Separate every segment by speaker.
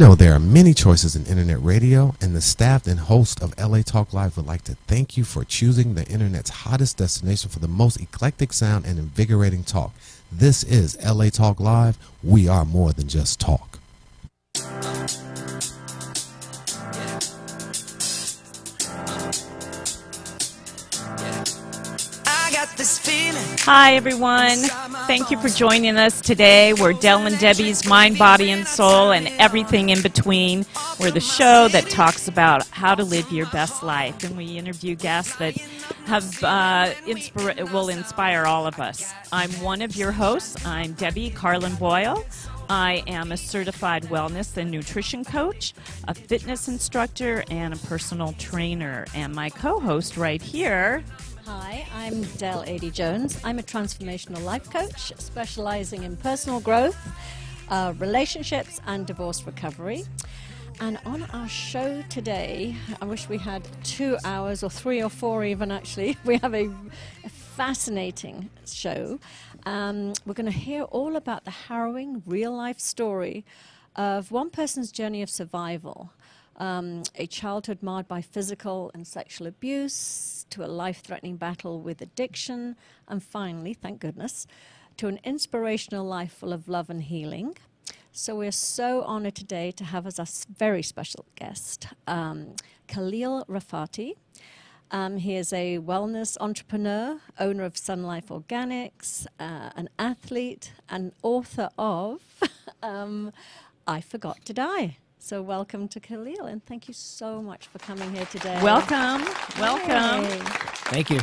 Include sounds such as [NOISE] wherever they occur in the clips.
Speaker 1: know there are many choices in internet radio, and the staff and host of LA Talk Live would like to thank you for choosing the internet's hottest destination for the most eclectic sound and invigorating talk. This is LA Talk Live. We are more than just talk.
Speaker 2: Hi, everyone. Thank you for joining us today. We're Del and Debi's Mind, Body, and Soul, and everything in between. We're the show that talks about how to live your best life, and we interview guests that have uh, inspira- will inspire all of us. I'm one of your hosts. I'm Debi Carlin Boyle. I am a certified wellness and nutrition coach, a fitness instructor, and a personal trainer. And my co host right here
Speaker 3: Hi, I'm Del Ady Jones. I'm a transformational life coach specializing in personal growth, uh, relationships, and divorce recovery. And on our show today, I wish we had two hours or three or four, even actually. [LAUGHS] We have a, a fascinating show. Um, we're going to hear all about the harrowing real life story of one person's journey of survival um, a childhood marred by physical and sexual abuse, to a life threatening battle with addiction, and finally, thank goodness, to an inspirational life full of love and healing. So we're so honored today to have as a very special guest um, Khalil Rafati. Um, he is a wellness entrepreneur, owner of Sun Life Organics, uh, an athlete, and author of [LAUGHS] um, I Forgot to Die. So welcome to Khalil, and thank you so much for coming here today.
Speaker 2: Welcome, welcome.
Speaker 3: Yay.
Speaker 4: Thank you.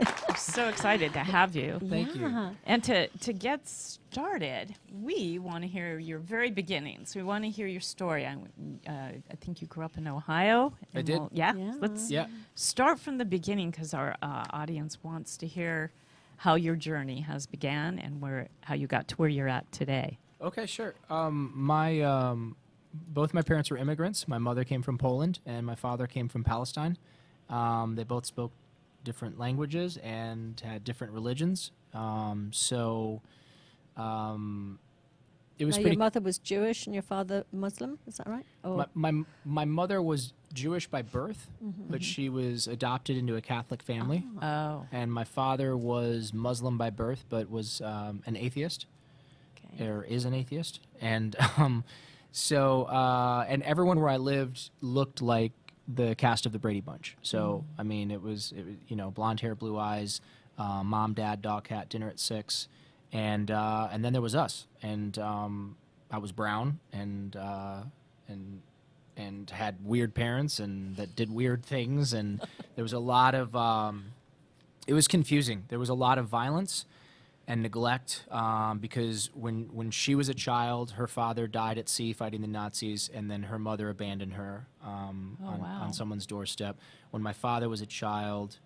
Speaker 4: [LAUGHS]
Speaker 2: I'm so excited to have you.
Speaker 4: Thank you.
Speaker 2: And to, to get started, we want to hear your very beginnings. We want to hear your story. I, uh, I think you grew up in Ohio.
Speaker 4: I did.
Speaker 2: we'll- yeah,
Speaker 3: Yeah.
Speaker 2: Let's
Speaker 4: Yeah.
Speaker 2: start from the beginning because our uh, audience wants to hear how your journey has began and where how you got to where you're at today.
Speaker 4: Okay, sure. Um, my um, both my parents were immigrants. My mother came from Poland, and my father came from Palestine. Um, they both spoke different languages and had different religions. Um, so um, it was
Speaker 3: Now,
Speaker 4: pretty.
Speaker 3: your mother was Jewish and your father Muslim. Is that right? Or
Speaker 4: my, my my mother was Jewish by birth, but she was adopted into a Catholic family.
Speaker 2: Oh,
Speaker 4: And my father was Muslim by birth, but was um, an atheist.
Speaker 3: okay.
Speaker 4: or is an atheist, and [LAUGHS] um, so uh, and everyone where I lived looked like the cast of the Brady Bunch. So I mean, it was, it was you know blonde hair, blue eyes, uh, mom, dad, dog, cat, dinner at six, and uh, and then there was us, and um, I was brown and uh, and and had weird parents and that did weird things, and [LAUGHS] there was a lot of um, it was confusing. There was a lot of violence and neglect um, because when when she was a child, her father died at sea fighting the Nazis, and then her mother abandoned her um,
Speaker 2: Oh,
Speaker 4: on,
Speaker 2: wow.
Speaker 4: on someone's doorstep. When my father was a child,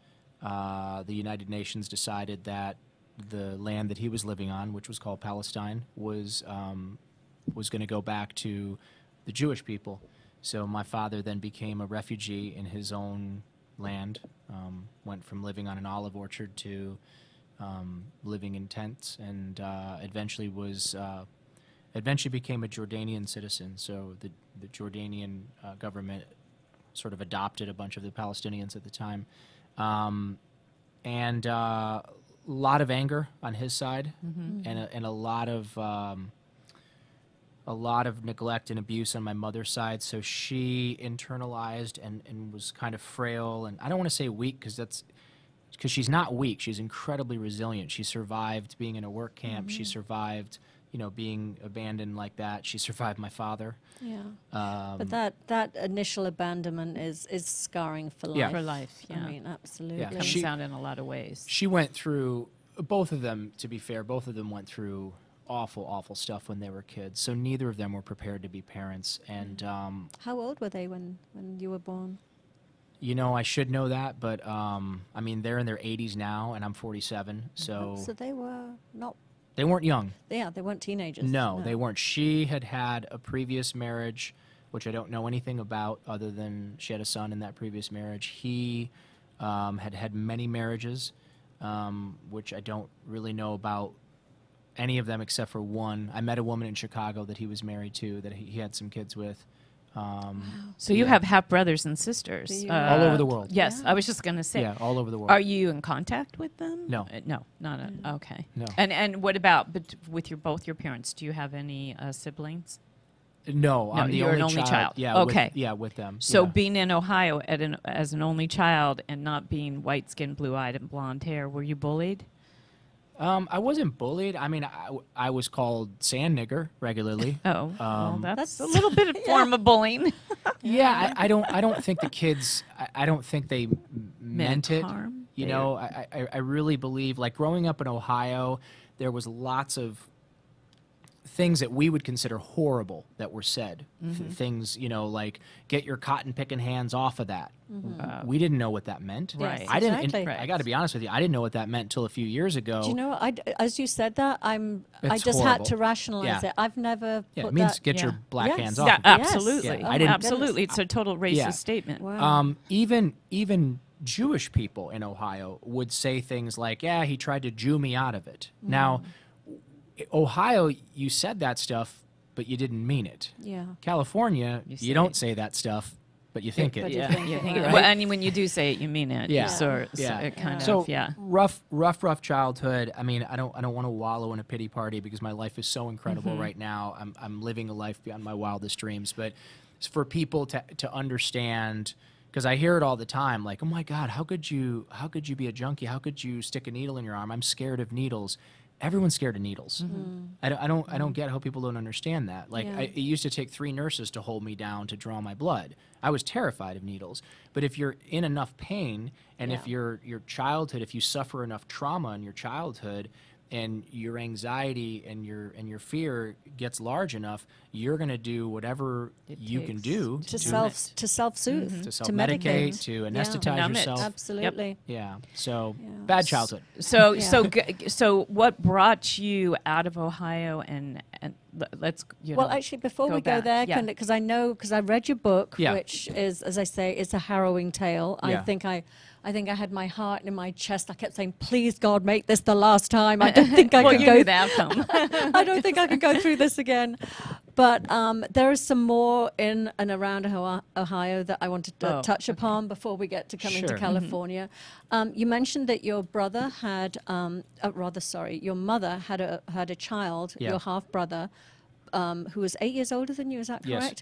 Speaker 4: uh, the United Nations decided that the land that he was living on, which was called Palestine, was um, was going to go back to the Jewish people. So my father then became a refugee in his own land. Um, went from living on an olive orchard to um, living in tents, and uh, eventually was uh, eventually became a Jordanian citizen. So the the Jordanian uh, government sort of adopted a bunch of the Palestinians at the time, um, and uh, a lot of anger on his side, and a, and a lot of um, a lot of neglect and abuse on my mother's side. So she internalized and, and was kind of frail. And I don't want to say weak because that's because she's not weak. She's incredibly resilient. She survived being in a work camp. She survived, you know, being abandoned like that. She survived my father.
Speaker 3: Yeah.
Speaker 4: Um,
Speaker 3: But that that initial abandonment is is scarring for life.
Speaker 4: Yeah.
Speaker 2: for life, yeah.
Speaker 3: I mean, absolutely.
Speaker 2: Comes
Speaker 4: She-
Speaker 2: out in a lot of ways.
Speaker 4: she went through both of them. To be fair, both of them went through awful, awful stuff when they were kids. So neither of them were prepared to be parents. And um,
Speaker 3: How old were they when when you were born?
Speaker 4: You know, I should know that, but um, I mean, they're in their 80s now, and I'm 47, so
Speaker 3: So they were not.
Speaker 4: they weren't young.
Speaker 3: Yeah, they weren't teenagers.
Speaker 4: No, they weren't. She had had a previous marriage, which I don't know anything about, other than she had a son in that previous marriage. He um, had had many marriages, um, which I don't really know about any of them except for one. I met a woman in Chicago that he was married to that he had some kids with. Um,
Speaker 2: So you
Speaker 4: Yeah.
Speaker 2: have half brothers and sisters
Speaker 3: Do you?
Speaker 4: All over the world.
Speaker 2: Yes,
Speaker 3: Yeah.
Speaker 2: I was just going to say.
Speaker 4: yeah, all over the world.
Speaker 2: Are you in contact with them?
Speaker 4: No.
Speaker 2: Uh, no, not a, okay.
Speaker 4: No.
Speaker 2: And and what about but with your both your parents? Do you have any uh, siblings?
Speaker 4: no,
Speaker 2: No,
Speaker 4: I'm the
Speaker 2: you're
Speaker 4: only,
Speaker 2: an only child.
Speaker 4: Yeah.
Speaker 2: Okay.
Speaker 4: With, yeah, with them.
Speaker 2: So
Speaker 4: yeah.
Speaker 2: being in Ohio at an, as an only child and not being white skinned, blue eyed, and blonde hair, were you bullied?
Speaker 4: Um, I wasn't bullied. I mean, I, I was called sand nigger regularly. [LAUGHS]
Speaker 2: Oh, well,
Speaker 4: Um,
Speaker 2: that's,
Speaker 3: That's-
Speaker 2: a little bit of [LAUGHS] form of bullying. [LAUGHS]
Speaker 4: yeah, I, I don't. I don't think the kids. I, I don't think they m- meant it.
Speaker 2: harm.
Speaker 4: You
Speaker 2: They-
Speaker 4: know, I, I, I really believe. Like growing up in Ohio, there was lots of things that we would consider horrible that were said.
Speaker 2: Mm-hmm.
Speaker 4: things, you know, like get your cotton picking hands off of that.
Speaker 2: Wow.
Speaker 4: We didn't know what that meant.
Speaker 2: Right.
Speaker 4: I didn't. and
Speaker 3: exactly.
Speaker 4: I got to be honest with you. I didn't know what that meant until a few years ago.
Speaker 3: Do you know? I, as you said that, I'm. I just
Speaker 4: horrible.
Speaker 3: had to rationalize
Speaker 4: Yeah.
Speaker 3: it. I've never.
Speaker 4: Yeah, it means
Speaker 3: that-
Speaker 4: get your black
Speaker 3: Yes.
Speaker 4: hands off
Speaker 2: Yeah,
Speaker 4: of it.
Speaker 2: absolutely.
Speaker 3: Yes.
Speaker 4: Yeah, I didn't-
Speaker 2: absolutely. It's a total racist
Speaker 4: Yeah.
Speaker 2: statement.
Speaker 3: Wow.
Speaker 4: Um, even even Jewish people in Ohio would say things like, "Yeah, he tried to Jew me out of it." Now, i- Ohio, you said that stuff, but you didn't mean it.
Speaker 3: Yeah.
Speaker 4: California,
Speaker 2: You
Speaker 4: you, don't
Speaker 2: it.
Speaker 4: say that stuff, but you think
Speaker 3: but
Speaker 4: it.
Speaker 3: you
Speaker 2: Yeah,
Speaker 3: think
Speaker 2: you
Speaker 3: it,
Speaker 2: think
Speaker 3: right.
Speaker 2: it, well, and when you do say it, you mean it.
Speaker 4: Yeah.
Speaker 2: So, so
Speaker 4: Yeah.
Speaker 2: it kind
Speaker 4: so
Speaker 2: of, yeah.
Speaker 4: rough, rough, rough childhood. I mean, I don't, I don't want to wallow in a pity party because my life is so incredible
Speaker 2: Mm-hmm.
Speaker 4: right now. I'm, I'm living a life beyond my wildest dreams. But for people to, to understand, because I hear it all the time, like, oh my God, how could you, how could you be a junkie? How could you stick a needle in your arm? I'm scared of needles. Everyone's scared of needles. Mm-hmm. I don't, I don't, I don't mm-hmm. get how people don't understand that. Like,
Speaker 3: Yeah.
Speaker 4: I, it used to take three nurses to hold me down to draw my blood. I was terrified of needles. But if you're in enough pain, and if your your childhood, if you suffer enough trauma in your childhood, and your anxiety and your and your fear gets large enough, you're gonna do whatever
Speaker 2: It
Speaker 4: you can do
Speaker 3: To
Speaker 2: to
Speaker 3: self to self soothe
Speaker 4: to self
Speaker 3: medicate.
Speaker 4: medicate, to anesthetize
Speaker 2: Mm-hmm. It.
Speaker 4: yourself.
Speaker 3: Absolutely.
Speaker 4: Yeah. So
Speaker 3: Yeah.
Speaker 4: bad childhood.
Speaker 2: So,
Speaker 3: Yeah.
Speaker 2: so, g- so, what brought you out of Ohio and and let's you
Speaker 3: Well,
Speaker 2: know,
Speaker 3: actually, before
Speaker 2: go
Speaker 3: we go
Speaker 2: back.
Speaker 3: there,
Speaker 2: Yeah.
Speaker 3: because I know, because I read your book,
Speaker 4: Yeah.
Speaker 3: which is, as I say, it's a harrowing tale. I think I, I think I had my heart in my chest. I kept saying, "Please, God, make this the last time." I don't [LAUGHS] think I
Speaker 2: well,
Speaker 3: could go.
Speaker 2: the outcome. [LAUGHS]
Speaker 3: I don't think I could go through this again. But um, there is some more in and around Ohio- that I wanted to
Speaker 2: Oh,
Speaker 3: touch upon before we get to coming
Speaker 4: Sure.
Speaker 3: to
Speaker 4: Mhm.
Speaker 3: California. Um, you mentioned that your brother had, um, uh, rather, sorry, your mother had a had a child,
Speaker 4: Yeah.
Speaker 3: your half brother, um, who was eight years older than you. Is that
Speaker 4: Yes.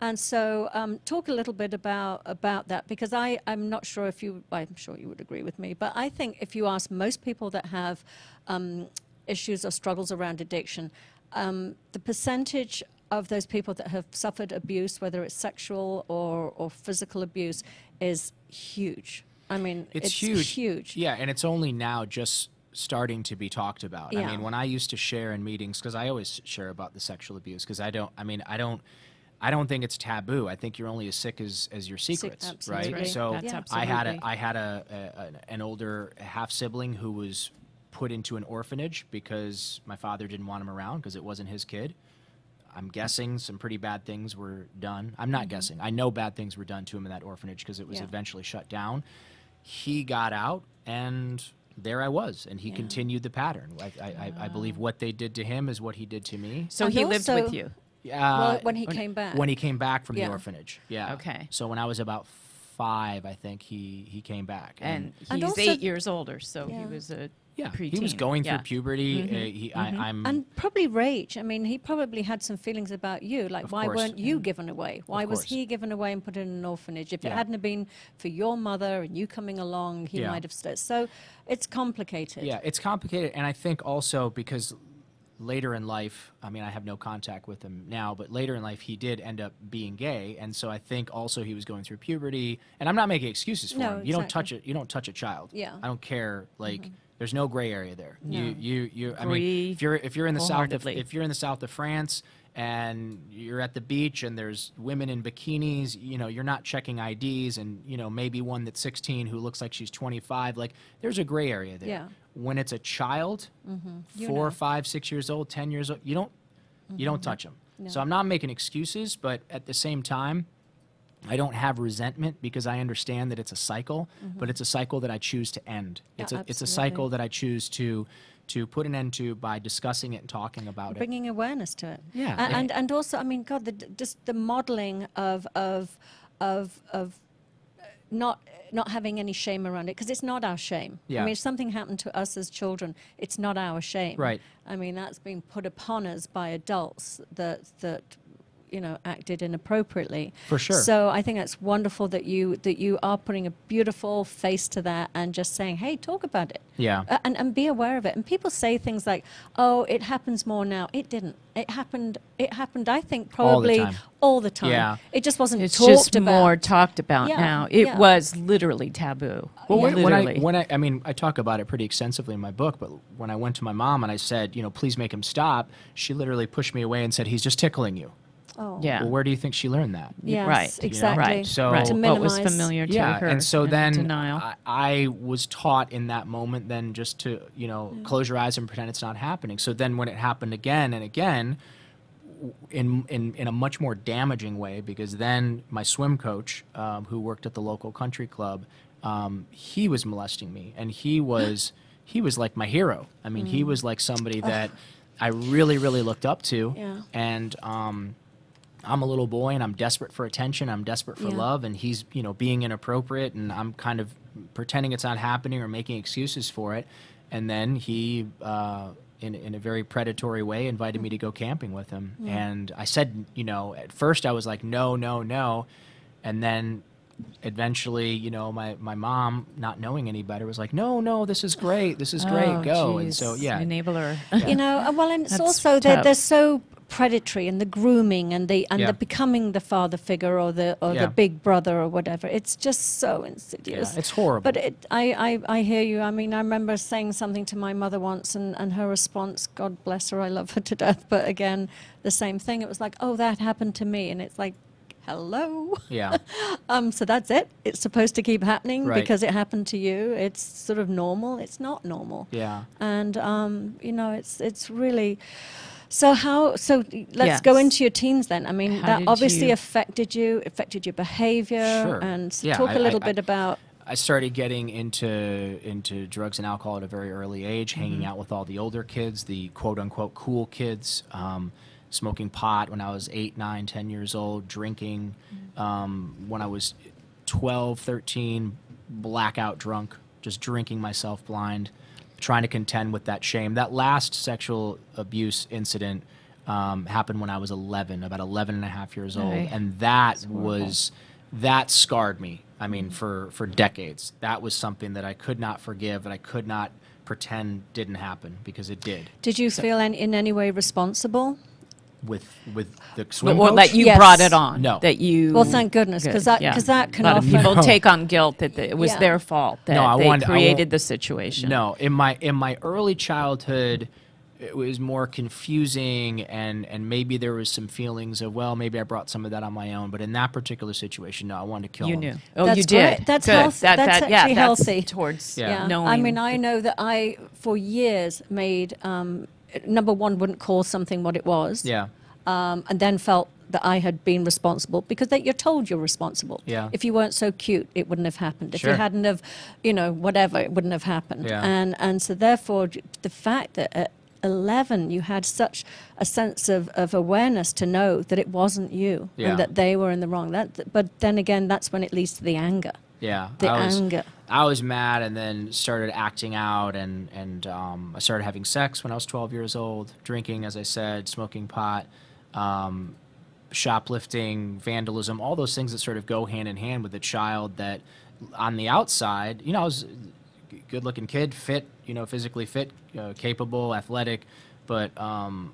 Speaker 3: And so, um, talk a little bit about about that because I I'm not sure if you I'm sure you would agree with me, but I think if you ask most people that have um, issues or struggles around addiction, um, the percentage of those people that have suffered abuse, whether it's sexual or or physical abuse, is huge. I mean,
Speaker 4: It's,
Speaker 3: it's,
Speaker 4: huge.
Speaker 3: huge.
Speaker 4: Yeah, and it's only now just starting to be talked about.
Speaker 3: Yeah.
Speaker 4: I mean, when I used to share in meetings, because I always share about the sexual abuse, because I don't. I mean, I don't. I don't think it's taboo. I think you're only as sick as, as your secrets,
Speaker 3: absolutely.
Speaker 4: right?
Speaker 3: Right.
Speaker 4: So
Speaker 3: Yeah.
Speaker 4: I had a
Speaker 2: absolutely.
Speaker 4: I had a, a an- an older half sibling who was put into an orphanage because my father didn't want him around because it wasn't his kid. I'm guessing some pretty bad things were done. I'm not guessing. I know bad things were done to him in that orphanage because it was
Speaker 3: Mm-hmm. Yeah.
Speaker 4: eventually shut down. He got out, and there I was, and he
Speaker 3: Yeah.
Speaker 4: continued the pattern. Like I, I, I believe what they did to him is what he did to me.
Speaker 2: so
Speaker 3: And
Speaker 2: he lived with you.
Speaker 4: Yeah.
Speaker 3: Well, uh, when he came back.
Speaker 4: When he came back from
Speaker 3: Yeah.
Speaker 4: the orphanage. Yeah.
Speaker 2: Okay.
Speaker 4: So when I was about five, I think he he came back.
Speaker 2: And he's
Speaker 3: And also-
Speaker 2: eight years older, so he
Speaker 3: Yeah.
Speaker 2: was a
Speaker 4: yeah,
Speaker 2: preteen.
Speaker 4: he was going
Speaker 2: yeah.
Speaker 4: through puberty. Uh, mm-hmm. he, I, mm-hmm. I'm.
Speaker 3: And probably rage. I mean, he probably had some feelings about you. Like,
Speaker 4: Of
Speaker 3: why
Speaker 4: course.
Speaker 3: weren't you mm-hmm. given away? Why was
Speaker 4: course.
Speaker 3: he given away and put in an orphanage? If it
Speaker 4: Yeah.
Speaker 3: hadn't have been for your mother and you coming along, he
Speaker 4: Yeah.
Speaker 3: might have stayed. So it's complicated.
Speaker 4: Yeah, it's complicated, and I think also because later in life, I mean, I have no contact with him now, but later in life, he did end up being gay, and so I think also he was going through puberty. And I'm not making excuses for
Speaker 3: No,
Speaker 4: him. You don't touch it. You don't touch a child.
Speaker 3: Yeah. Mm-hmm.
Speaker 4: I don't care. Like, there's no gray area there.
Speaker 3: No.
Speaker 4: You, you, you. I
Speaker 2: Agree
Speaker 4: mean, if you're if you're in the south of if you're in the south of France and you're at the beach and there's women in bikinis, you know, you're not checking IDs, and you know maybe one that's 16 who looks like she's 25. Like, there's a gray area there
Speaker 3: Yeah.
Speaker 4: When it's a child, mm-hmm.
Speaker 3: You
Speaker 4: four,
Speaker 3: know.
Speaker 4: five, six years old, ten years old, you don't you don't mm-hmm. touch them.
Speaker 3: No.
Speaker 4: So I'm not making excuses, but at the same time, I don't have resentment because I understand that it's a cycle, mm-hmm. but it's a cycle that I choose to end.
Speaker 3: Yeah,
Speaker 4: It's a it's a cycle that I choose to to put an end to by discussing it and talking about it.
Speaker 3: bringing awareness to it.
Speaker 4: Yeah,
Speaker 3: A-
Speaker 4: yeah.
Speaker 3: and and also, I mean, God, the, just the modeling of of of of not not having any shame around it because it's not our shame.
Speaker 4: Yeah.
Speaker 3: I mean, if something happened to us as children, it's not our shame.
Speaker 4: Right.
Speaker 3: I mean, that's being put upon us by adults that that you know acted inappropriately.
Speaker 4: For sure.
Speaker 3: So I think that's wonderful that you that you are putting a beautiful face to that and just saying, "Hey, talk about it."
Speaker 4: Yeah.
Speaker 3: Uh, and, and be aware of it. And people say things like, "Oh, it happens more now." It didn't. It happened. It happened. I think
Speaker 4: All the
Speaker 3: probably
Speaker 4: time.
Speaker 3: all the time.
Speaker 4: Yeah.
Speaker 3: It just wasn't
Speaker 2: It's
Speaker 3: talked
Speaker 2: just
Speaker 3: about.
Speaker 2: more talked about
Speaker 3: Yeah,
Speaker 2: now. It
Speaker 3: yeah.
Speaker 2: was literally taboo.
Speaker 4: Well, when, when I when I I mean I talk about it pretty extensively in my book, but when I went to my mom and I said, you know, please make him stop, she literally pushed me away and said, he's just tickling you.
Speaker 3: Oh.
Speaker 2: yeah.
Speaker 4: Well, where do you think she learned that?
Speaker 3: Yes,
Speaker 2: Right. You know,
Speaker 3: Exactly.
Speaker 2: Right.
Speaker 4: So-
Speaker 2: right.
Speaker 3: To
Speaker 2: what was familiar to
Speaker 4: yeah,
Speaker 2: her.
Speaker 4: and so then
Speaker 2: denial.
Speaker 4: I, I was taught in that moment then just to you know
Speaker 3: Mm.
Speaker 4: close your eyes and pretend it's not happening. So then when it happened again and again, in in in a much more damaging way, because then my swim coach, um, who worked at the local country club, um, he was molesting me, and he [GASPS] was he was like my hero. I mean,
Speaker 3: Mm.
Speaker 4: he was like somebody that I really really looked up to,
Speaker 3: Yeah.
Speaker 4: and. Um, I'm a little boy and I'm desperate for attention. I'm desperate for
Speaker 3: Yeah.
Speaker 4: love, and he's you know being inappropriate, and I'm kind of pretending it's not happening or making excuses for it. And then he, uh, in in a very predatory way, invited me to go camping with him. And I said, you know, at first I was like, no, no, no, and then eventually, you know, my my mom, not knowing any better, was like, no, no, this is great, this is great,
Speaker 2: Oh,
Speaker 4: go. And so yeah,
Speaker 2: Enabler.
Speaker 3: You know, uh, well, and it's
Speaker 2: That's
Speaker 3: also they're, they're so predatory and the grooming and the and
Speaker 4: Yeah.
Speaker 3: the becoming the father figure or the or
Speaker 4: Yeah.
Speaker 3: the big brother or whatever. It's just so insidious.
Speaker 4: Yeah, it's horrible.
Speaker 3: But it, I, I I hear you. I mean, I remember saying something to my mother once, and and her response, God bless her, I love her to death. But again, the same thing. It was like, oh, that happened to me, and it's like. Hello.
Speaker 4: yeah, [LAUGHS]
Speaker 3: Um, so that's it. It's supposed to keep happening
Speaker 4: Right.
Speaker 3: because it happened to you. It's sort of normal. It's not normal
Speaker 4: yeah.
Speaker 3: and um, you know it's it's really so how so let's go into your teens then. I mean
Speaker 2: How
Speaker 3: that obviously
Speaker 2: you-
Speaker 3: affected you affected your behavior
Speaker 4: Sure.
Speaker 3: and
Speaker 4: Yeah,
Speaker 3: talk
Speaker 4: I-
Speaker 3: a little
Speaker 4: I-
Speaker 3: bit
Speaker 4: I-
Speaker 3: about
Speaker 4: I started getting into into drugs and alcohol at a very early age, hanging out with all the older kids, the quote unquote cool kids, um, smoking pot when I was eight, nine, ten years old, drinking um, when I was 12, 13, blackout drunk, just drinking myself blind, trying to contend with that shame. That last sexual abuse incident um, happened when I was 11, about 11 and a half years old,
Speaker 2: Aye.
Speaker 4: and that was that scarred me. I mean, for for decades, that was something that I could not forgive, and I could not pretend didn't happen because it did.
Speaker 3: did you feel any, in any way responsible
Speaker 4: With with the swim
Speaker 2: or
Speaker 4: coach.
Speaker 2: that you
Speaker 3: Yes.
Speaker 2: brought it on.
Speaker 4: No.
Speaker 2: That you.
Speaker 3: Well, thank goodness, 'cause
Speaker 2: Good,
Speaker 3: that-
Speaker 2: yeah.
Speaker 3: 'cause that can
Speaker 2: a lot of
Speaker 3: often-
Speaker 2: people
Speaker 4: No.
Speaker 2: take on guilt that the, it was
Speaker 3: Yeah.
Speaker 2: their fault that
Speaker 4: No, I
Speaker 2: they
Speaker 4: wanted- I wa-
Speaker 2: created the situation.
Speaker 4: No, in my in my early childhood, it was more confusing, and and maybe there was some feelings of well, maybe I brought some of that on my own. But in that particular situation, no, I wanted to kill
Speaker 2: you
Speaker 4: him.
Speaker 2: knew. Oh,
Speaker 3: That's
Speaker 2: you did.
Speaker 3: great. That's
Speaker 2: Good.
Speaker 3: health-
Speaker 2: That,
Speaker 3: that's
Speaker 2: that, yeah,
Speaker 3: actually
Speaker 2: that's
Speaker 3: healthy.
Speaker 2: Towards
Speaker 4: Yeah.
Speaker 3: yeah
Speaker 2: knowing.
Speaker 3: i mean i know that i for years made um, number one wouldn't call something what it was
Speaker 4: Yeah,
Speaker 3: um, and then felt that I had been responsible because they, you're told you're responsible.
Speaker 4: Yeah.
Speaker 3: If you weren't so cute, it wouldn't have happened. If
Speaker 4: Sure.
Speaker 3: you hadn't have, you know, whatever, it wouldn't have happened.
Speaker 4: Yeah.
Speaker 3: And and so therefore, the fact that at 11 you had such a sense of, of awareness to know that it wasn't you
Speaker 4: Yeah.
Speaker 3: and that they were in the wrong. That, but then again, that's when it leads to the anger.
Speaker 4: Yeah.
Speaker 3: The
Speaker 4: I was,
Speaker 3: anger.
Speaker 4: I was mad, and then started acting out, and and um, I started having sex when I was 12 years old, drinking, as I said, smoking pot. Um, shoplifting, vandalism, all those things that sort of go hand in hand with a child that on the outside, you know, I was a good looking kid, fit, you know, physically fit, uh, capable, athletic, but um,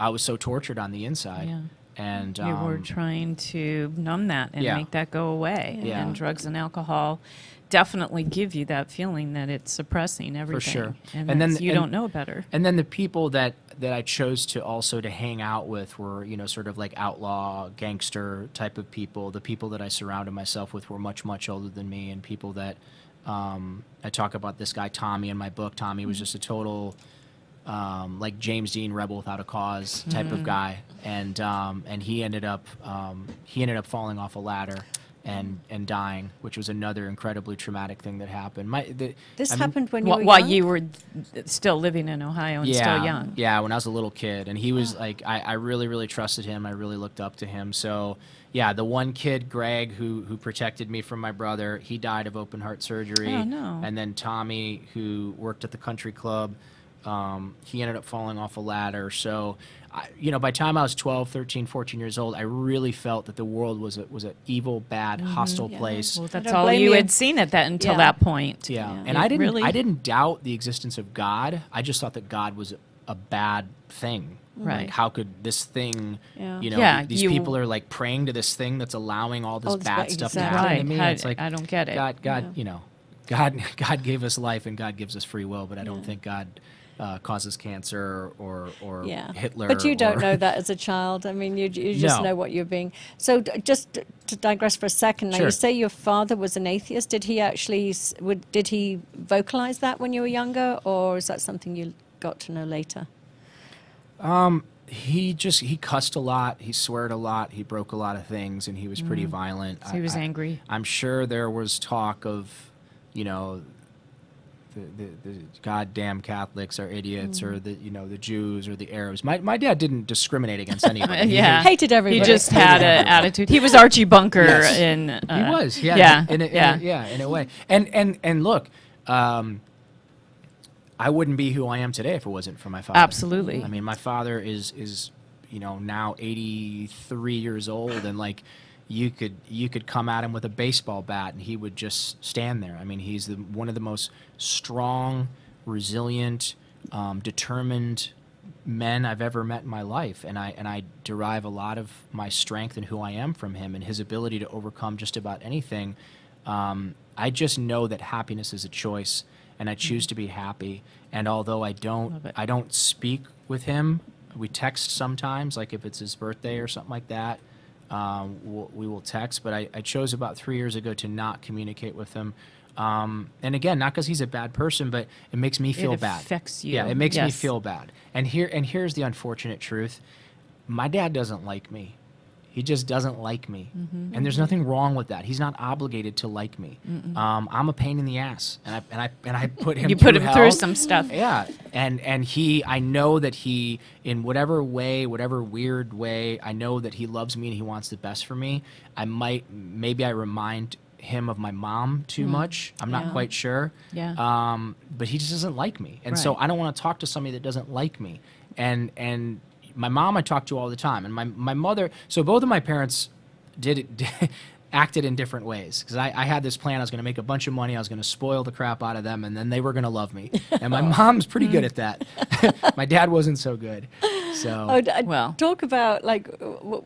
Speaker 4: I was so tortured on the inside.
Speaker 2: Yeah.
Speaker 4: And
Speaker 2: you were
Speaker 4: um,
Speaker 2: trying to numb that and
Speaker 4: Yeah.
Speaker 2: make that go away.
Speaker 4: Yeah.
Speaker 2: And drugs and alcohol definitely give you that feeling that it's suppressing everything.
Speaker 4: For sure.
Speaker 2: And,
Speaker 4: And then-
Speaker 2: you
Speaker 4: and-
Speaker 2: don't know better.
Speaker 4: And then the people that that I chose to also to hang out with were, you know, sort of like outlaw, gangster type of people. The people that I surrounded myself with were much, much older than me, and people that um, I talk about this guy Tommy in my book. Tommy was just a total um, like James Dean rebel without a cause type of guy, and um, and he ended up um, he ended up falling off a ladder and and dying, which was another incredibly traumatic thing that happened. My the,
Speaker 3: This
Speaker 4: I mean-
Speaker 3: happened when you
Speaker 2: Wh-
Speaker 3: were
Speaker 2: while
Speaker 3: young?
Speaker 2: you were still living in Ohio and still young.
Speaker 4: Yeah, when I was a little kid, and he was like, I, I really, really trusted him. I really looked up to him. So, yeah, the one kid, Greg, who who protected me from my brother, he died of open heart surgery.
Speaker 2: Oh, no.
Speaker 4: And then Tommy, who worked at the country club, um, he ended up falling off a ladder. So, I, you know, by the time I was 12, 13, 14 years old, I really felt that the world was a, was an evil, bad, hostile
Speaker 3: yeah.
Speaker 4: place.
Speaker 2: Well, that's all you
Speaker 3: you.
Speaker 2: had seen at that until
Speaker 3: Yeah.
Speaker 2: that point.
Speaker 4: Yeah,
Speaker 3: Yeah.
Speaker 4: and
Speaker 2: It
Speaker 4: I didn't.
Speaker 2: really-
Speaker 4: I didn't doubt the existence of God. I just thought that God was a, a bad thing.
Speaker 2: Right.
Speaker 4: Like, how could this thing?
Speaker 3: Yeah.
Speaker 4: You know,
Speaker 2: Yeah,
Speaker 4: these
Speaker 2: you-
Speaker 4: people are like praying to this thing that's allowing all this
Speaker 3: All this
Speaker 4: bad
Speaker 3: bad-
Speaker 4: stuff to
Speaker 3: exactly.
Speaker 4: happen to me.
Speaker 2: How-
Speaker 4: it's like
Speaker 2: I don't get it.
Speaker 4: God, God,
Speaker 3: Yeah.
Speaker 4: you know, [LAUGHS] God, God gave us life and God gives us free will, but I don't think God uh, causes cancer or or
Speaker 3: yeah.
Speaker 4: Hitler.
Speaker 3: But you don't know that [LAUGHS] as a child. I mean, you, you just
Speaker 4: No.
Speaker 3: know what you're being. So d- just t- to digress for a second, now
Speaker 4: Sure.
Speaker 3: you say your father was an atheist. Did he actually, would, did he vocalize that when you were younger, or is that something you got to know later?
Speaker 4: He just he cussed a lot. He sweared a lot. He broke a lot of things, and he was pretty violent.
Speaker 2: Mm. So he was
Speaker 4: I- I-
Speaker 2: angry.
Speaker 4: I'm sure there was talk of, you know, the, the, the goddamn Catholics are idiots,
Speaker 2: Mm.
Speaker 4: or the you know the Jews or the Arabs. My my dad didn't discriminate against [LAUGHS] anybody. He
Speaker 2: yeah.
Speaker 3: Hated everybody.
Speaker 2: He just had an attitude. He was Archie Bunker
Speaker 4: Yes.
Speaker 2: in. Uh,
Speaker 4: he was, yeah,
Speaker 2: yeah,
Speaker 4: in a, in a-
Speaker 2: yeah.
Speaker 4: yeah, in a way. And and and look, um, I wouldn't be who I am today if it wasn't for my father.
Speaker 2: Absolutely.
Speaker 4: I mean, my father is is you know now 83 years old, and like you could you could come at him with a baseball bat, and he would just stand there. I mean, he's the one of the most strong, resilient, um, determined men I've ever met in my life, and I and I derive a lot of my strength and who I am from him, and his ability to overcome just about anything. Um, I just know that happiness is a choice, and I choose to be happy. And although I don't, I don't speak with him. We text sometimes, like if it's his birthday or something like that. Um, we'll, we will text, but I, I chose about three years ago to not communicate with him. Um, and again, not because he's a bad person, but it makes me feel bad.
Speaker 2: It affects you.
Speaker 4: Yeah, it makes me feel bad. And here and here's the unfortunate truth. My dad doesn't like me. He just doesn't like me.
Speaker 2: Mm-hmm.
Speaker 4: And there's nothing wrong with that. He's not obligated to like me. Um, I'm a pain in the ass. And I and I and I put him [LAUGHS]
Speaker 2: You put
Speaker 4: through
Speaker 2: him through some stuff.
Speaker 4: Yeah, and and he, I know that he, in whatever way, whatever weird way, I know that he loves me and he wants the best for me. I might, maybe I remind him of my mom too much. I'm not
Speaker 3: Yeah.
Speaker 4: quite sure.
Speaker 2: Yeah.
Speaker 4: Um, but he just doesn't like me, and so I don't want to talk to somebody that doesn't like me. And and my mom I talked to all the time, and my my mother. So both of my parents did it. [LAUGHS] acted in different ways because I, I had this plan. I was going to make a bunch of money. I was going to spoil the crap out of them, and then they were going to love me. And my [LAUGHS] mom's pretty good at that. [LAUGHS] my dad wasn't so good. So
Speaker 3: Oh, d- uh,
Speaker 2: Well.
Speaker 3: talk about like w- w-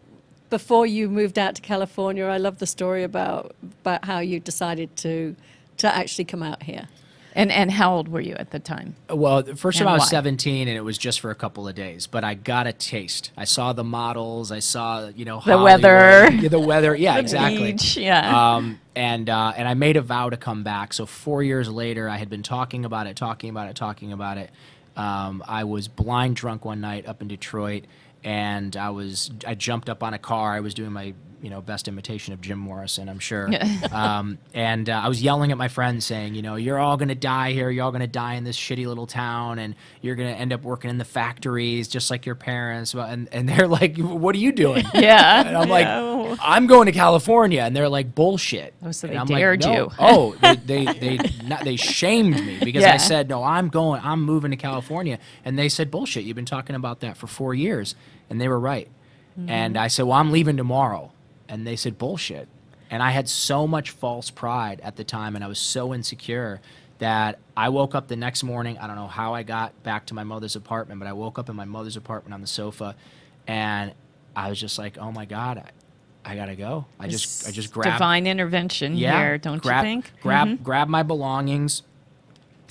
Speaker 3: before you moved out to California. I love the story about about how you decided to to actually come out here.
Speaker 2: And and how old were you at the time?
Speaker 4: Well, first time I was
Speaker 2: why?
Speaker 4: 17, and it was just for a couple of days. But I got a taste. I saw the models. I saw, you know,
Speaker 2: The
Speaker 4: Hollywood.
Speaker 2: weather.
Speaker 4: Yeah, the weather. Yeah, [LAUGHS]
Speaker 2: The
Speaker 4: exactly.
Speaker 2: beach, yeah.
Speaker 4: Um, and uh, and I made a vow to come back. So four years later, I had been talking about it, talking about it, talking about it. Um, I was blind drunk one night up in Detroit, and I was I jumped up on a car. I was doing my you know best imitation of Jim Morrison, I'm sure. [LAUGHS] um, and uh, I was yelling at my friends, saying, you know, you're all gonna die here. You're all gonna die in this shitty little town, and you're gonna end up working in the factories just like your parents. And and they're [LAUGHS] like, what are you doing? [LAUGHS]
Speaker 2: Yeah.
Speaker 4: And I'm like,
Speaker 2: Yeah.
Speaker 4: I'm going to California, and they're like, bullshit.
Speaker 2: Oh, so
Speaker 4: And
Speaker 2: they
Speaker 4: I'm
Speaker 2: dared
Speaker 4: like, no.
Speaker 2: you.
Speaker 4: oh, they they they, not, they shamed me because
Speaker 2: Yeah.
Speaker 4: I said no. I'm going. I'm moving to California, and they said bullshit. You've been talking about that for four years, and they were right.
Speaker 2: Mm-hmm.
Speaker 4: And I said, well, I'm leaving tomorrow, and they said bullshit. And I had so much false pride at the time, and I was so insecure that I woke up the next morning. I don't know how I got back to my mother's apartment, but I woke up in my mother's apartment on the sofa, and I was just like, "Oh my god, I, I gotta go." I just, I just grabbed
Speaker 2: divine intervention
Speaker 4: yeah,
Speaker 2: here, don't
Speaker 4: grab,
Speaker 2: you think?
Speaker 4: Grab,
Speaker 2: Mhm.
Speaker 4: grab my belongings,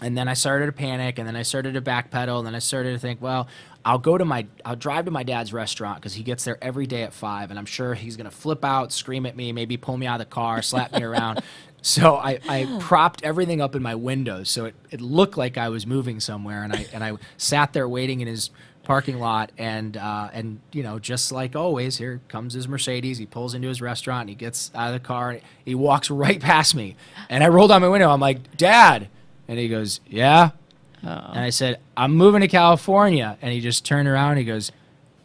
Speaker 4: and then I started to panic, and then I started to backpedal, and then I started to think, well, I'll go to my, I'll drive to my dad's restaurant because he gets there every day at five, and I'm sure he's gonna flip out, scream at me, maybe pull me out of the car, slap me around. [LAUGHS] So I, I propped everything up in my windows so it, it looked like I was moving somewhere, and I and I sat there waiting in his parking lot, and uh, and you know, just like always, here comes his Mercedes. He pulls into his restaurant. And he gets out of the car. And he walks [LAUGHS] right past me, and I rolled down my window. I'm like, Dad, and he goes, Yeah. And I said, I'm moving to California, and he just turned around. and He goes,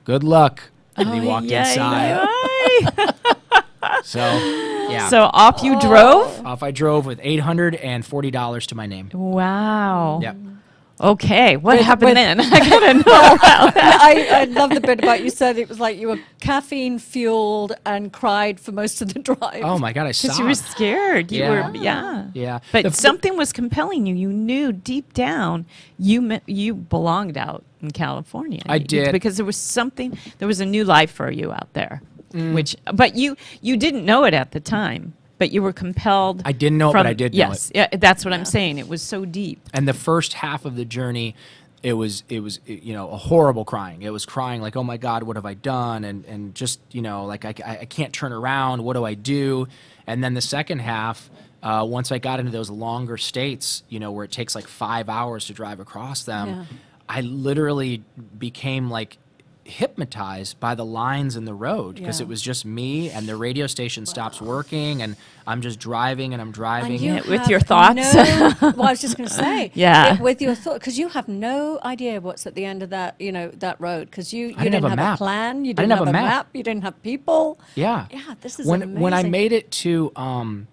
Speaker 4: Good luck, and he
Speaker 2: Oh,
Speaker 4: walked
Speaker 2: yay,
Speaker 4: inside.
Speaker 2: yay. [LAUGHS]
Speaker 4: So yeah.
Speaker 2: So off you drove?
Speaker 4: off I drove with eight hundred and forty dollars to my name.
Speaker 2: Wow.
Speaker 4: Yep.
Speaker 2: Okay, what
Speaker 3: With-
Speaker 2: happened
Speaker 3: with-
Speaker 2: then? [LAUGHS] [LAUGHS] I gotta know. [LAUGHS]
Speaker 3: I, I love the bit about you said it was like you were caffeine fueled and cried for most of the drive.
Speaker 4: Oh my god, I
Speaker 2: Because you were scared. You
Speaker 4: Yeah.
Speaker 2: were, yeah.
Speaker 4: Yeah.
Speaker 2: But
Speaker 4: The-
Speaker 2: something was compelling you. You knew deep down you you belonged out in California.
Speaker 4: I did.
Speaker 2: because there was something. There was a new life for you out there.
Speaker 4: Mm.
Speaker 2: Which, but you you didn't know it at the time. But you were compelled.
Speaker 4: I didn't know it, but I did know
Speaker 2: yes, yeah, that's what I'm saying. It was so deep.
Speaker 4: and the first half of the journey it was it was you know a horrible crying it was crying like oh my god what have i done and and just you know like i, I I can't turn around what do i do and then the second half uh, once i got into those longer states you know where it takes like five hours to drive across them
Speaker 3: Yeah.
Speaker 4: i literally became like hypnotized by the lines in the road because
Speaker 3: Yeah.
Speaker 4: it was just me and the radio station stops working and i'm just driving and i'm driving
Speaker 3: And you
Speaker 2: Yeah, with your thoughts.
Speaker 3: No, [LAUGHS] well, I was just going to say,
Speaker 2: Yeah.
Speaker 3: it- with your thought, because you have no idea what's at the end of that, you know, that road, because you, you
Speaker 4: didn't
Speaker 3: didn't,
Speaker 4: have a
Speaker 3: have,
Speaker 4: map.
Speaker 3: a plan, you didn't,
Speaker 4: didn't have
Speaker 3: have,
Speaker 4: a
Speaker 3: a
Speaker 4: map.
Speaker 3: map. you didn't have people.
Speaker 4: Yeah.
Speaker 3: Yeah, this is
Speaker 4: when when I made it to um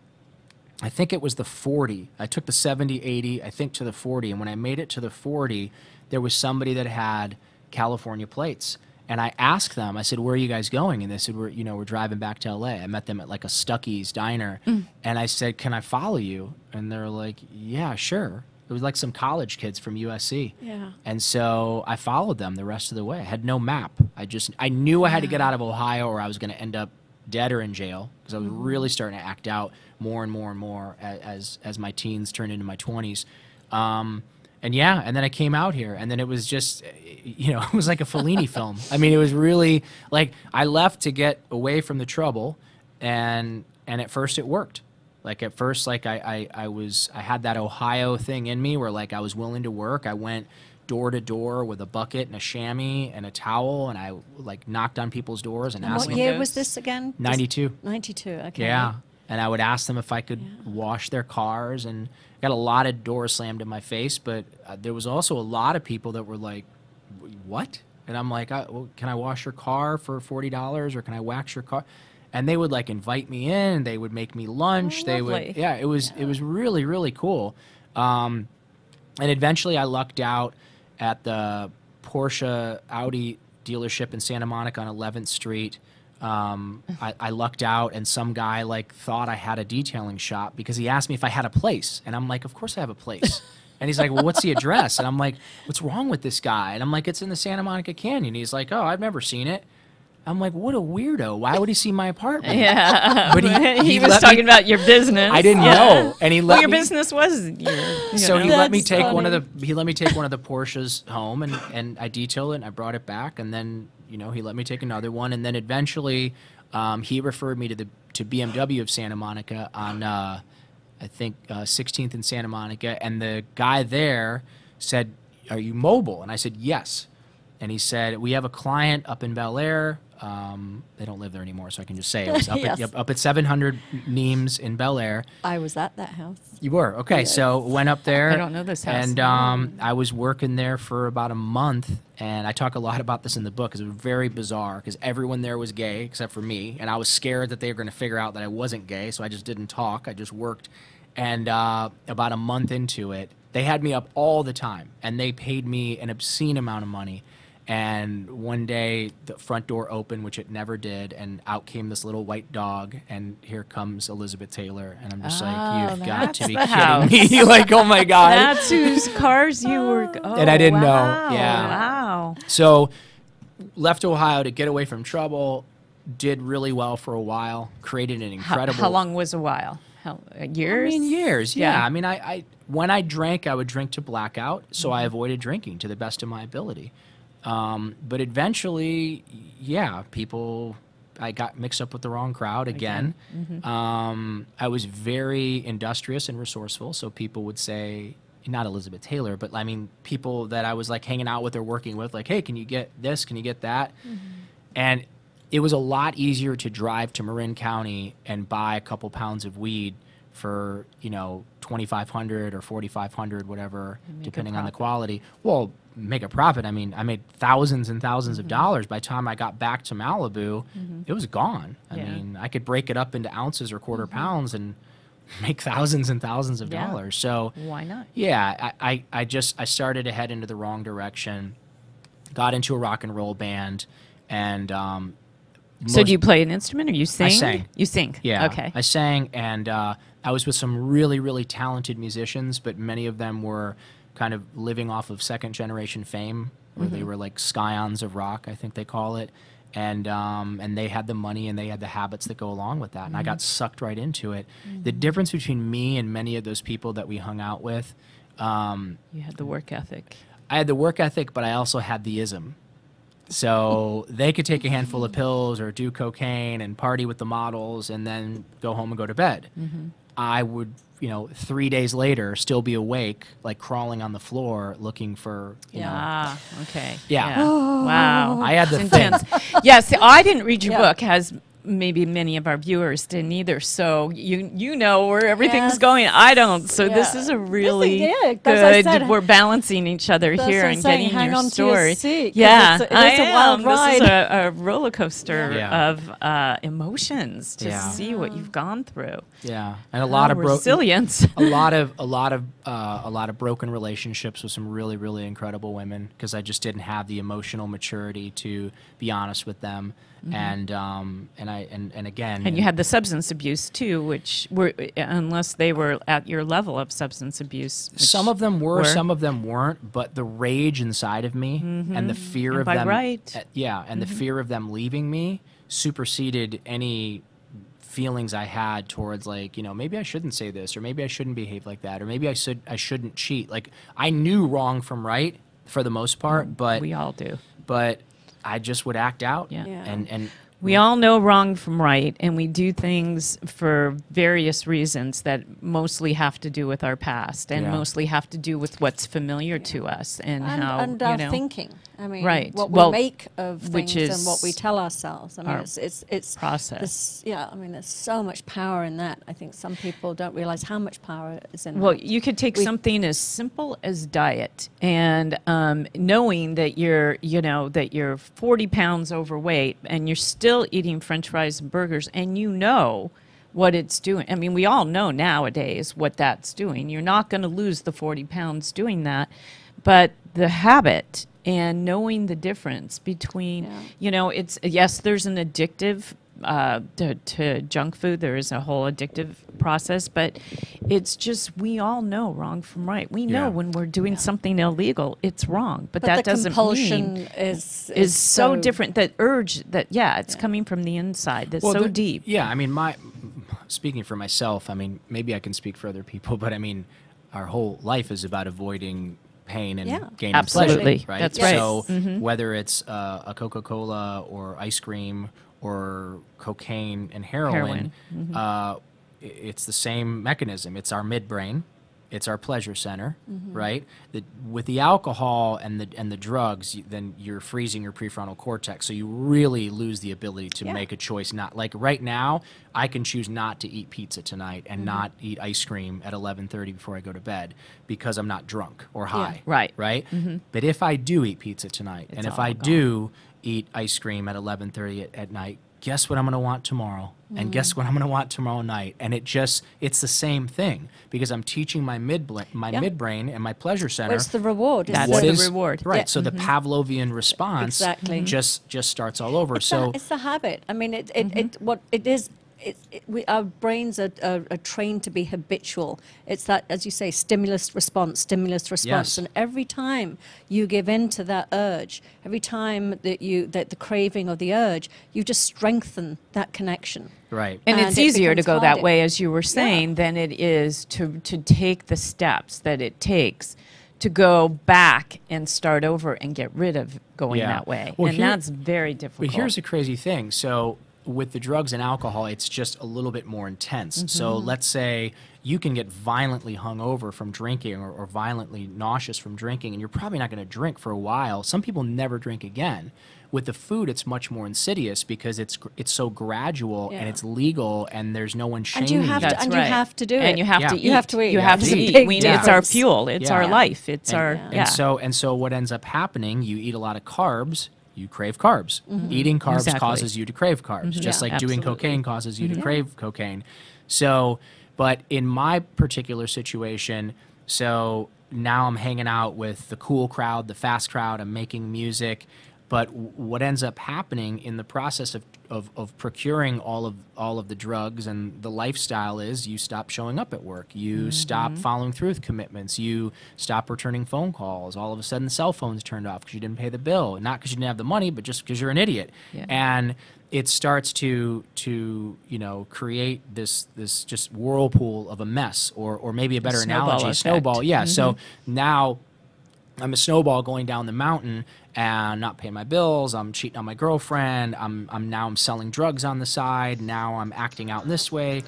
Speaker 4: I think it was the 40. I took the 70, 80, I think to the 40 and when I made it to the 40, there was somebody that had California plates. And I asked them, I said, "Where are you guys going?" And they said, "We're, you know, we're driving back to LA." I met them at like a Stuckey's diner,
Speaker 3: Mm.
Speaker 4: and I said, "Can I follow you?" And they're like, "Yeah, sure." It was like some college kids from USC.
Speaker 3: Yeah.
Speaker 4: And so I followed them the rest of the way. I had no map. I just I knew I had to get out of Ohio or I was going to end up dead or in jail because I was really starting to act out more and more and more as as my teens turned into my 20s. Um, and yeah, and then I came out here, and then it was just, eh, you know, [LAUGHS] it was like a Fellini [LAUGHS] film. I mean, it was really like I left to get away from the trouble, and and at first it worked. Like at first, like I, I, I was I had that Ohio thing in me where like I was willing to work. I went door to door with a bucket and a chamois and a towel, and I like knocked on people's doors and,
Speaker 3: And
Speaker 4: asked
Speaker 3: what
Speaker 4: them.
Speaker 3: year was this again?
Speaker 4: 92.
Speaker 3: 92, okay.
Speaker 4: Yeah. And I would ask them if I could wash their cars and got a lot of doors slammed in my face, but uh, there was also a lot of people that were like, "What?" And I'm like, I, well, "Can I wash your car for $40 or can I wax your car?" And they would like invite me in, they would make me lunch,
Speaker 2: Oh,
Speaker 4: they would Yeah, it was it was really really cool. Um, and eventually I lucked out at the Porsche Audi dealership in Santa Monica on 11th Street. Um, I, I lucked out, and some guy like thought I had a detailing shop because he asked me if I had a place, and I'm like, "Of course I have a place." [LAUGHS] And he's like, "Well, what's the address?" And I'm like, "What's wrong with this guy?" And I'm like, "It's in the Santa Monica Canyon." He's like, "Oh, I've never seen it." I'm like, "What a weirdo! Why would he see my apartment?" [LAUGHS]
Speaker 2: Yeah. [LAUGHS]
Speaker 4: But he,
Speaker 2: he,
Speaker 4: he
Speaker 2: was
Speaker 4: let me-
Speaker 2: talking about your business.
Speaker 4: I didn't
Speaker 2: Yeah.
Speaker 4: know, and he let
Speaker 2: Well, your
Speaker 4: me-
Speaker 2: business was your. you
Speaker 4: so
Speaker 2: know.
Speaker 4: he let me
Speaker 3: That's
Speaker 4: take one of the he let me take one of the Porsches home and and I detailed it and I brought it back and then you know he let me take another one. And then eventually um, he referred me to the to BMW of Santa Monica on uh, I think uh, 16th in Santa Monica. And the guy there said are you mobile? And I said yes. And he said we have a client up in Bel Air um, they don't live there anymore so I can just say it was up,
Speaker 3: Yes.
Speaker 4: at, up at 700 Nimes in Bel Air
Speaker 3: I was at that house.
Speaker 4: you were okay. So went up there.
Speaker 2: I don't know this house.
Speaker 4: And um, I was working there for about a month, and I talk a lot about this in the book because it was very bizarre because everyone there was gay except for me, and I was scared that they were going to figure out that I wasn't gay, so I just didn't talk. I just worked, and uh, about a month into it, they had me up all the time, and they paid me an obscene amount of money. And one day, the front door opened, which it never did, and out came this little white dog, and here comes Elizabeth Taylor, and I'm just
Speaker 2: Oh,
Speaker 4: like, you've got to be kidding
Speaker 2: house.
Speaker 4: me! [LAUGHS] like, oh my god!
Speaker 2: That's whose cars you were. [LAUGHS] Oh,
Speaker 4: And I didn't know. Yeah.
Speaker 2: Wow.
Speaker 4: So, left Ohio to get away from trouble. Did really well for a while. Created an incredible.
Speaker 2: how long was a while? How uh,
Speaker 4: I
Speaker 2: years?
Speaker 4: mean, years. Yeah.
Speaker 2: Yeah.
Speaker 4: I mean, I, I when I drank, I would drink to blackout, so
Speaker 2: Mm-hmm.
Speaker 4: I avoided drinking to the best of my ability. Um, but eventually, yeah, people. I got mixed up with the wrong crowd again.
Speaker 2: Mm-hmm.
Speaker 4: Um, I was very industrious and resourceful, so people would say, not Elizabeth Taylor, but I mean people that I was like hanging out with or working with, like, hey, can you get this? Can you get that? And it was a lot easier to drive to Marin County and buy a couple pounds of weed for you know 2500 or 4500 whatever depending on the quality well make a profit i mean i made thousands and 1000s
Speaker 2: Mm-hmm.
Speaker 4: of dollars by the time i got back to malibu it was gone i
Speaker 2: Yeah.
Speaker 4: mean i could break it up into ounces or quarter pounds and [LAUGHS] make thousands and thousands of
Speaker 2: Mm-hmm. Yeah.
Speaker 4: dollars so
Speaker 2: Why not?
Speaker 4: yeah I, I, I just i started to head into the wrong direction got into a rock and roll band and um
Speaker 2: So do you play an instrument or you sing?
Speaker 4: I sang.
Speaker 2: You sing.
Speaker 4: yeah.
Speaker 2: Okay.
Speaker 4: I sang and uh, I was with some really, really talented musicians, but many of them were kind of living off of second generation fame, where
Speaker 2: Mm-hmm.
Speaker 4: they were like scions of rock, I think they call it. And um, and they had the money and they had the habits that go along with that. And I got
Speaker 2: Mm-hmm.
Speaker 4: sucked right into it. The difference between me and many of those people that we hung out with, um,
Speaker 2: you had the work ethic.
Speaker 4: I had the work ethic, but I also had the ism. So [LAUGHS] they could take a handful of pills or do cocaine and party with the models and then go home and go to bed. I would, you know, three days later still be awake, like crawling on the floor looking for, you know.
Speaker 2: Ah, okay.
Speaker 4: Yeah.
Speaker 2: Wow.
Speaker 4: I had the thing.
Speaker 2: intense. yes, I didn't read your
Speaker 3: Yeah.
Speaker 2: book, as maybe many of our viewers didn't either. So you you know where everything's
Speaker 3: Yes.
Speaker 2: going. I don't. So this is a really
Speaker 3: yeah, that's I
Speaker 2: good.
Speaker 3: said.
Speaker 2: we're balancing each other here and
Speaker 3: saying,
Speaker 2: getting
Speaker 3: hang
Speaker 2: your
Speaker 3: on to your
Speaker 2: story. yeah,
Speaker 3: it's a- it
Speaker 2: I
Speaker 3: a wild
Speaker 2: am.
Speaker 3: ride.
Speaker 2: This is a, a roller coaster
Speaker 4: Yeah.
Speaker 2: of uh, emotions to
Speaker 4: Yeah.
Speaker 2: see what you've gone through.
Speaker 4: Yeah. And a lot of bro-
Speaker 2: resilience.
Speaker 4: a [LAUGHS] lot of a lot of uh, a lot of broken relationships with some really really incredible women because I just didn't have the emotional maturity to be honest with them and um and I and and again
Speaker 2: Mm-hmm. And you had the substance abuse too, which were unless they were at your level of substance abuse.
Speaker 4: some of them were,
Speaker 2: were.
Speaker 4: some of them weren't but the rage inside of me and the fear
Speaker 2: And
Speaker 4: of them
Speaker 2: right. Mm-hmm.
Speaker 4: uh, yeah and the fear of them leaving me superseded any feelings I had towards like you know maybe I shouldn't say this or maybe I shouldn't behave like that or maybe I should I shouldn't cheat like I knew wrong from right for the most part but
Speaker 2: we all do.
Speaker 4: but I just would act out
Speaker 2: Yeah.
Speaker 3: Yeah.
Speaker 4: and and
Speaker 2: We all know wrong from right, and we do things for various reasons that mostly have to do with our past and
Speaker 4: Yeah.
Speaker 2: mostly have to do with what's familiar to us and,
Speaker 3: and,
Speaker 2: how
Speaker 3: and
Speaker 2: you
Speaker 3: our
Speaker 2: know.
Speaker 3: thinking. I mean,
Speaker 2: Right.
Speaker 3: what
Speaker 2: Well,
Speaker 3: we make of things
Speaker 2: which
Speaker 3: and what we
Speaker 2: is
Speaker 3: tell ourselves. I mean,
Speaker 2: our
Speaker 3: it's it's it's
Speaker 2: process.
Speaker 3: this- yeah, I mean, there's so much power in that. I think some people don't realize how much power is in.
Speaker 2: Well,
Speaker 3: that.
Speaker 2: you could take
Speaker 3: We-
Speaker 2: something as simple as diet and um, knowing that you're, you know, that you're 40 pounds overweight and you're still eating French fries and burgers, and you know what it's doing. I mean, we all know nowadays what that's doing. You're not going to lose the 40 pounds doing that, but the habit and knowing the difference between,
Speaker 3: Yeah.
Speaker 2: you know, it's yes, there's an addictive uh, to, to junk food. There is a whole addictive process, but it's just we all know wrong from right. We know
Speaker 4: Yeah.
Speaker 2: when we're doing something illegal, it's wrong, but,
Speaker 3: but
Speaker 2: that
Speaker 3: the
Speaker 2: doesn't
Speaker 3: compulsion
Speaker 2: mean
Speaker 3: is
Speaker 2: is so, different. That urge that yeah, it's coming from the inside. That's so
Speaker 4: the-
Speaker 2: deep.
Speaker 4: Yeah, I mean, my [LAUGHS] speaking for myself, I mean, maybe I can speak for other people, but I mean, our whole life is about avoiding pain and
Speaker 3: Yeah.
Speaker 4: gaining
Speaker 2: Absolutely.
Speaker 4: pleasure, right?
Speaker 2: That's right.
Speaker 4: So
Speaker 2: Mhm.
Speaker 4: whether it's uh, a Coca-Cola or ice cream or cocaine and heroin,
Speaker 2: Heroin. Mm-hmm.
Speaker 4: uh, it's the same mechanism. It's our midbrain. It's our pleasure center,
Speaker 2: Mm-hmm.
Speaker 4: right? The, with the alcohol and the and the drugs, you, then you're freezing your prefrontal cortex, so you really lose the ability to
Speaker 3: Yeah.
Speaker 4: make a choice. Not like right now, I can choose not to eat pizza tonight and not eat ice cream at 11:30 before I go to bed because I'm not drunk or high.
Speaker 2: Right.
Speaker 4: Right. But if I do eat pizza tonight, and if I
Speaker 2: gone.
Speaker 4: do eat ice cream at 11:30 at, at night, guess what I'm going to want tomorrow? And guess what I'm going to want tomorrow night? And it just it's the same thing because I'm teaching my midbrain, my
Speaker 3: Yeah.
Speaker 4: midbrain and my pleasure center.
Speaker 3: It's the reward.
Speaker 2: That's
Speaker 4: what
Speaker 3: the,
Speaker 2: the
Speaker 4: is-
Speaker 2: reward.
Speaker 4: Right.
Speaker 3: Yeah.
Speaker 4: So the Pavlovian response
Speaker 3: Exactly.
Speaker 4: Just just starts all over.
Speaker 3: It's,
Speaker 4: so
Speaker 3: the, it's a habit. I mean, it, it,
Speaker 2: Mm-hmm.
Speaker 3: it what it is. It, it, we, our brains are, are, are trained to be habitual. It's that, as you say, stimulus response, stimulus response,
Speaker 4: Yes.
Speaker 3: and every time you give in to that urge, every time that you that the craving or the urge, you just strengthen that connection.
Speaker 4: right.
Speaker 2: And,
Speaker 3: And
Speaker 2: it's
Speaker 3: it
Speaker 2: easier to
Speaker 3: becomes
Speaker 2: go that way, as you were saying, than it is to to take the steps that it takes to go back and start over and get rid of going
Speaker 4: Yeah.
Speaker 2: that way.
Speaker 4: Well,
Speaker 2: and
Speaker 4: here-
Speaker 2: that's very difficult.
Speaker 4: But here's the crazy thing. So with the drugs and alcohol, it's just a little bit more intense. So
Speaker 2: Mm-hmm.
Speaker 4: let's say you can get violently hungover from drinking or, or violently nauseous from drinking, and you're probably not going to drink for a while. Some people never drink again. With the food, it's much more insidious because it's it's so gradual and it's legal, and there's no one
Speaker 3: And you have
Speaker 4: you.
Speaker 3: to, and
Speaker 2: right.
Speaker 3: you have to do it.
Speaker 2: and you have
Speaker 4: Yeah.
Speaker 2: to eat.
Speaker 3: You have to eat.
Speaker 2: You
Speaker 3: Yeah.
Speaker 2: have
Speaker 3: It's
Speaker 2: to
Speaker 3: a
Speaker 2: eat.
Speaker 3: big
Speaker 2: We, it's our fuel. It's our
Speaker 4: Yeah.
Speaker 2: life. It's
Speaker 4: and,
Speaker 2: our
Speaker 4: and
Speaker 2: yeah.
Speaker 4: so and so what ends up happening you eat a lot of carbs you crave carbs.
Speaker 3: Mm-hmm.
Speaker 4: eating carbs
Speaker 2: Exactly.
Speaker 4: causes you to crave carbs just
Speaker 2: Yeah,
Speaker 4: like doing cocaine causes you to crave cocaine. So but in my particular situation so now i'm hanging out with the cool crowd the fast crowd i'm making music but w- what ends up happening in the process of, of, of procuring all of all of the drugs and the lifestyle is you stop showing up at work. You stop mm-hmm. following through with commitments. You stop returning phone calls. All of a sudden the cell phone's turned off because you didn't pay the bill. Not because you didn't have the money but just because you're an idiot.
Speaker 2: Yeah.
Speaker 4: and it starts to to you know create this this just whirlpool of a mess or or maybe a better
Speaker 2: snowball
Speaker 4: analogy
Speaker 2: effect.
Speaker 4: snowball. Yeah so mm-hmm. now I'm a snowball going down the mountain and not paying my bills. I'm cheating on my girlfriend. I'm, I'm now I'm selling drugs on the side. Now I'm acting out in this way.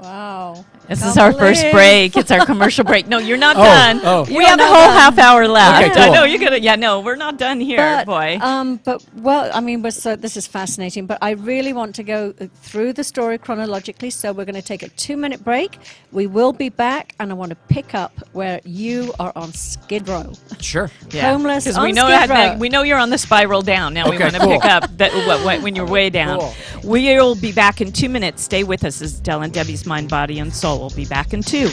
Speaker 3: Wow.
Speaker 2: This
Speaker 3: Can't
Speaker 2: is our first
Speaker 3: believe-
Speaker 2: break. It's our commercial break. No, you're not
Speaker 4: Oh,
Speaker 2: done.
Speaker 4: oh.
Speaker 2: We have a whole
Speaker 3: done.
Speaker 2: half hour left.
Speaker 4: Okay,
Speaker 2: I know you're gonna. Yeah, no, we're not done here,
Speaker 3: But,
Speaker 2: boy.
Speaker 3: Um, but well, I mean, so this is fascinating. But I really want to go uh, through the story chronologically. So we're going to take a two-minute break. We will be back, and I want to pick up where you are on Skid Row.
Speaker 4: Sure. [LAUGHS]
Speaker 3: homeless
Speaker 2: because
Speaker 3: on
Speaker 2: we know
Speaker 3: Skid Row.
Speaker 2: we know you're on the spiral down. Now we want to
Speaker 4: cool.
Speaker 2: pick up that what, what, when you're way down.
Speaker 4: Cool.
Speaker 2: We'll be back in two minutes. Stay with us. This is Del and Debi's Mind, Body, and Soul. We'll be back in two.